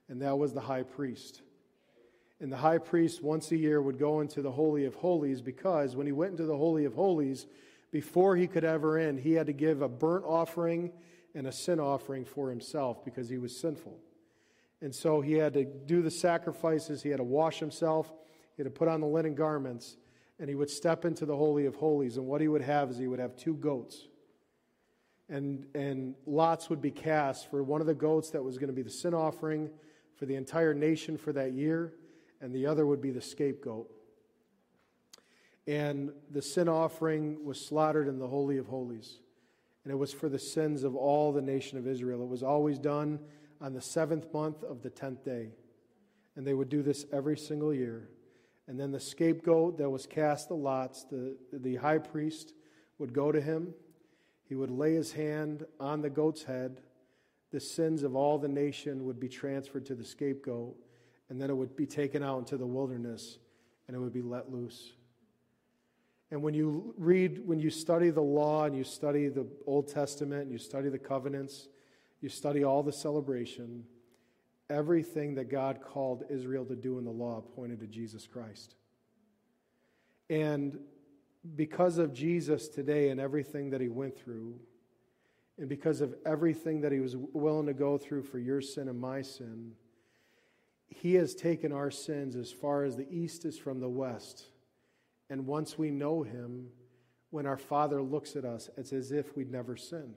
and that was the high priest. And the high priest, once a year, would go into the Holy of Holies because when he went into the Holy of Holies, before he could ever in, he had to give a burnt offering and a sin offering for himself because he was sinful. And so he had to do the sacrifices, he had to wash himself, he had to put on the linen garments, and he would step into the Holy of Holies. And what he would have is he would have two goats. And, and lots would be cast for one of the goats that was going to be the sin offering for the entire nation for that year, and the other would be the scapegoat. And the sin offering was slaughtered in the Holy of Holies and it was for the sins of all the nation of Israel. It was always done on the seventh month of the tenth day. And they would do this every single year. And then the scapegoat that was cast the lots, the, the high priest would go to him. He would lay his hand on the goat's head. The sins of all the nation would be transferred to the scapegoat. And then it would be taken out into the wilderness and it would be let loose. And when you read, when you study the law and you study the Old Testament, and you study the covenants, you study all the celebration, everything that God called Israel to do in the law pointed to Jesus Christ. And because of Jesus today and everything that he went through, and because of everything that he was willing to go through for your sin and my sin, he has taken our sins as far as the east is from the west and once we know Him, when our Father looks at us, it's as if we'd never sinned.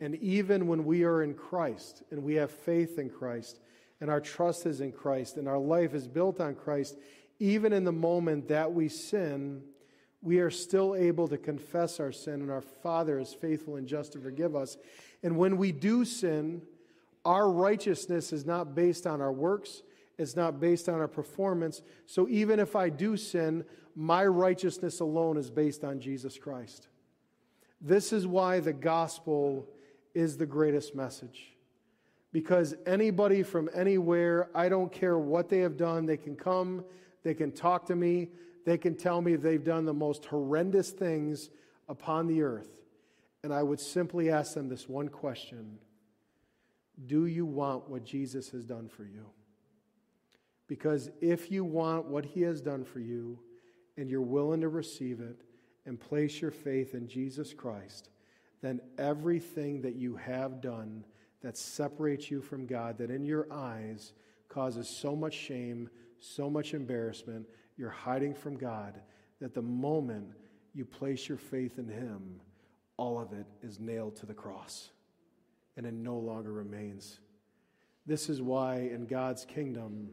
And even when we are in Christ and we have faith in Christ and our trust is in Christ and our life is built on Christ, even in the moment that we sin, we are still able to confess our sin, and our Father is faithful and just to forgive us. And when we do sin, our righteousness is not based on our works, it's not based on our performance. So even if I do sin, my righteousness alone is based on Jesus Christ. This is why the gospel is the greatest message. Because anybody from anywhere, I don't care what they have done, they can come, they can talk to me, they can tell me they've done the most horrendous things upon the earth. And I would simply ask them this one question Do you want what Jesus has done for you? Because if you want what he has done for you and you're willing to receive it and place your faith in Jesus Christ, then everything that you have done that separates you from God, that in your eyes causes so much shame, so much embarrassment, you're hiding from God, that the moment you place your faith in Him, all of it is nailed to the cross and it no longer remains. This is why in God's kingdom,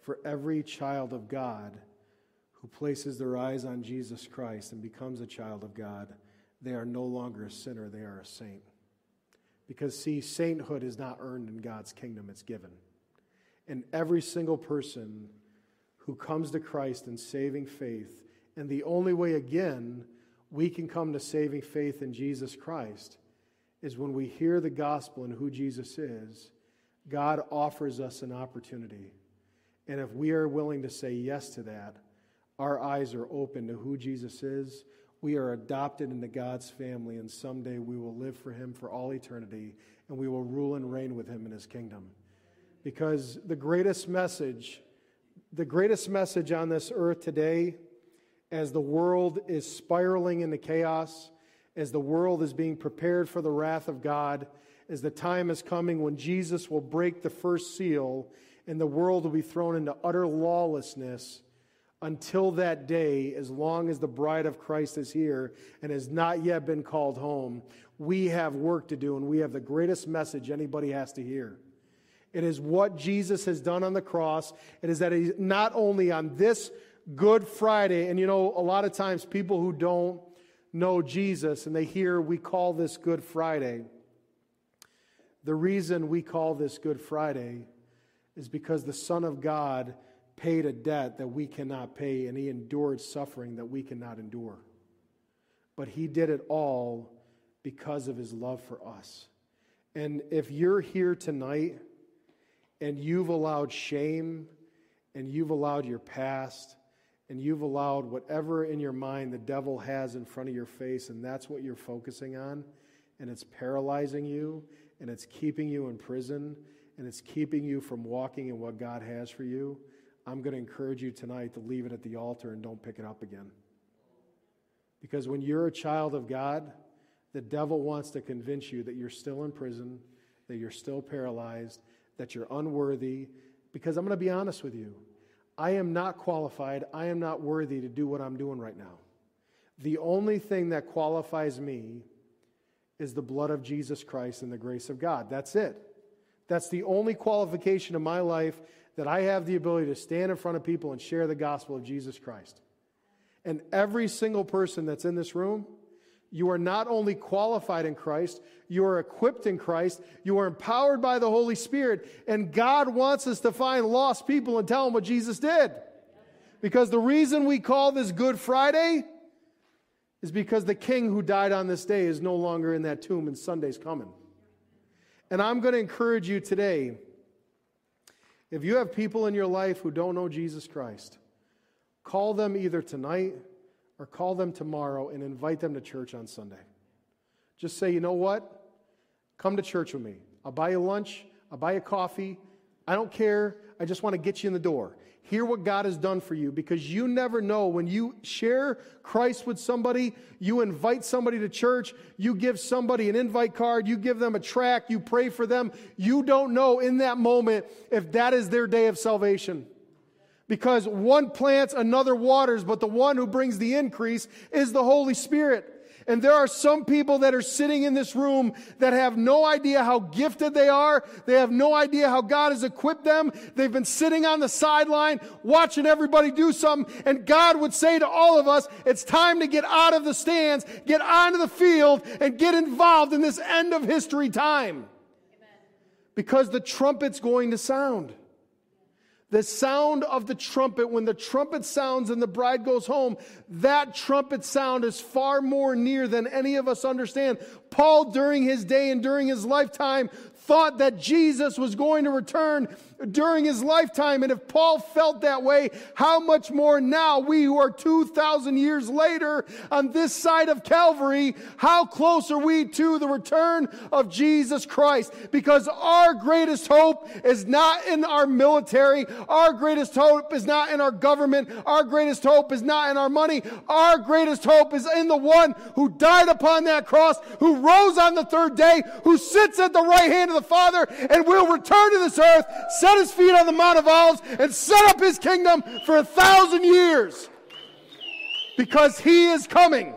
for every child of God who places their eyes on Jesus Christ and becomes a child of God, they are no longer a sinner, they are a saint. Because, see, sainthood is not earned in God's kingdom, it's given. And every single person who comes to Christ in saving faith, and the only way, again, we can come to saving faith in Jesus Christ is when we hear the gospel and who Jesus is, God offers us an opportunity. And if we are willing to say yes to that, our eyes are open to who Jesus is. We are adopted into God's family, and someday we will live for Him for all eternity, and we will rule and reign with Him in His kingdom. Because the greatest message, the greatest message on this earth today, as the world is spiraling into chaos, as the world is being prepared for the wrath of God, as the time is coming when Jesus will break the first seal and the world will be thrown into utter lawlessness until that day, as long as the bride of Christ is here and has not yet been called home, we have work to do and we have the greatest message anybody has to hear. It is what Jesus has done on the cross. It is that he not only on this Good Friday, and you know, a lot of times people who don't know Jesus and they hear we call this Good Friday. The reason we call this Good Friday is because the Son of God paid a debt that we cannot pay and he endured suffering that we cannot endure. But he did it all because of his love for us. And if you're here tonight and you've allowed shame and you've allowed your past and you've allowed whatever in your mind the devil has in front of your face, and that's what you're focusing on, and it's paralyzing you, and it's keeping you in prison, and it's keeping you from walking in what God has for you, I'm going to encourage you tonight to leave it at the altar and don't pick it up again. Because when you're a child of God, the devil wants to convince you that you're still in prison, that you're still paralyzed, that you're unworthy. Because I'm going to be honest with you. I am not qualified. I am not worthy to do what I'm doing right now. The only thing that qualifies me is the blood of Jesus Christ and the grace of God. That's it. That's the only qualification in my life that I have the ability to stand in front of people and share the gospel of Jesus Christ. And every single person that's in this room, you are not only qualified in Christ, you are equipped in Christ, you are empowered by the Holy Spirit, and God wants us to find lost people and tell them what Jesus did. Because the reason we call this Good Friday is because the king who died on this day is no longer in that tomb and Sunday's coming. And I'm going to encourage you today if you have people in your life who don't know Jesus Christ, call them either tonight or call them tomorrow and invite them to church on Sunday. Just say, you know what? Come to church with me. I'll buy you lunch, I'll buy you coffee. I don't care. I just want to get you in the door. Hear what God has done for you because you never know when you share Christ with somebody, you invite somebody to church, you give somebody an invite card, you give them a tract, you pray for them. You don't know in that moment if that is their day of salvation because one plants, another waters, but the one who brings the increase is the Holy Spirit. And there are some people that are sitting in this room that have no idea how gifted they are. They have no idea how God has equipped them. They've been sitting on the sideline watching everybody do something. And God would say to all of us, it's time to get out of the stands, get onto the field, and get involved in this end of history time. Because the trumpet's going to sound. The sound of the trumpet, when the trumpet sounds and the bride goes home, that trumpet sound is far more near than any of us understand. Paul, during his day and during his lifetime, thought that Jesus was going to return during his lifetime. And if Paul felt that way, how much more now, we who are 2,000 years later on this side of Calvary, how close are we to the return of Jesus Christ? Because our greatest hope is not in our military. Our greatest hope is not in our government. Our greatest hope is not in our money. Our greatest hope is in the one who died upon that cross, who rose on the third day, who sits at the right hand of the Father and will return to this earth, set his feet on the Mount of Olives, and set up his kingdom for a thousand years. Because he is coming.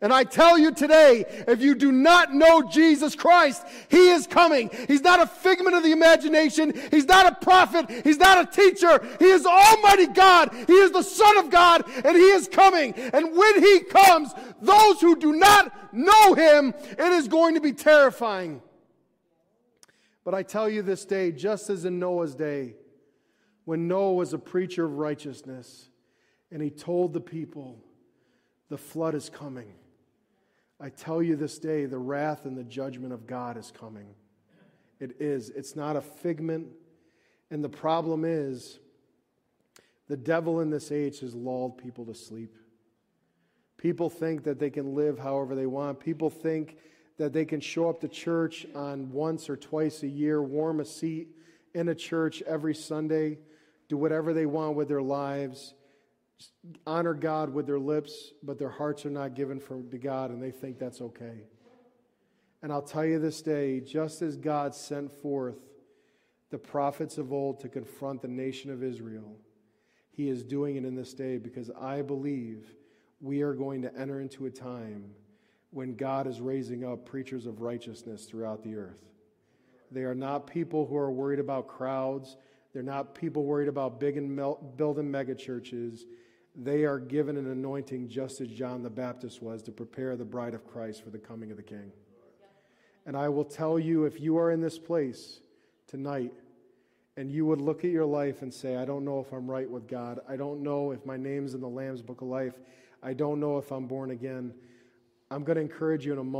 And I tell you today, if you do not know Jesus Christ, He is coming. He's not a figment of the imagination. He's not a prophet. He's not a teacher. He is Almighty God. He is the Son of God, and He is coming. And when He comes, those who do not know Him, it is going to be terrifying. But I tell you this day, just as in Noah's day, when Noah was a preacher of righteousness, and he told the people, the flood is coming. I tell you this day, the wrath and the judgment of God is coming. It is. It's not a figment. And the problem is, the devil in this age has lulled people to sleep. People think that they can live however they want. People think that they can show up to church on once or twice a year, warm a seat in a church every Sunday, do whatever they want with their lives, honor God with their lips, but their hearts are not given for, to God, and they think that's okay. And I'll tell you this day, just as God sent forth the prophets of old to confront the nation of Israel, He is doing it in this day because I believe we are going to enter into a time when God is raising up preachers of righteousness throughout the earth. They are not people who are worried about crowds. They're not people worried about big and mel- building megachurches. They are given an anointing just as John the Baptist was to prepare the bride of Christ for the coming of the King. And I will tell you if you are in this place tonight and you would look at your life and say, I don't know if I'm right with God. I don't know if my name's in the Lamb's Book of Life. I don't know if I'm born again. I'm going to encourage you in a moment.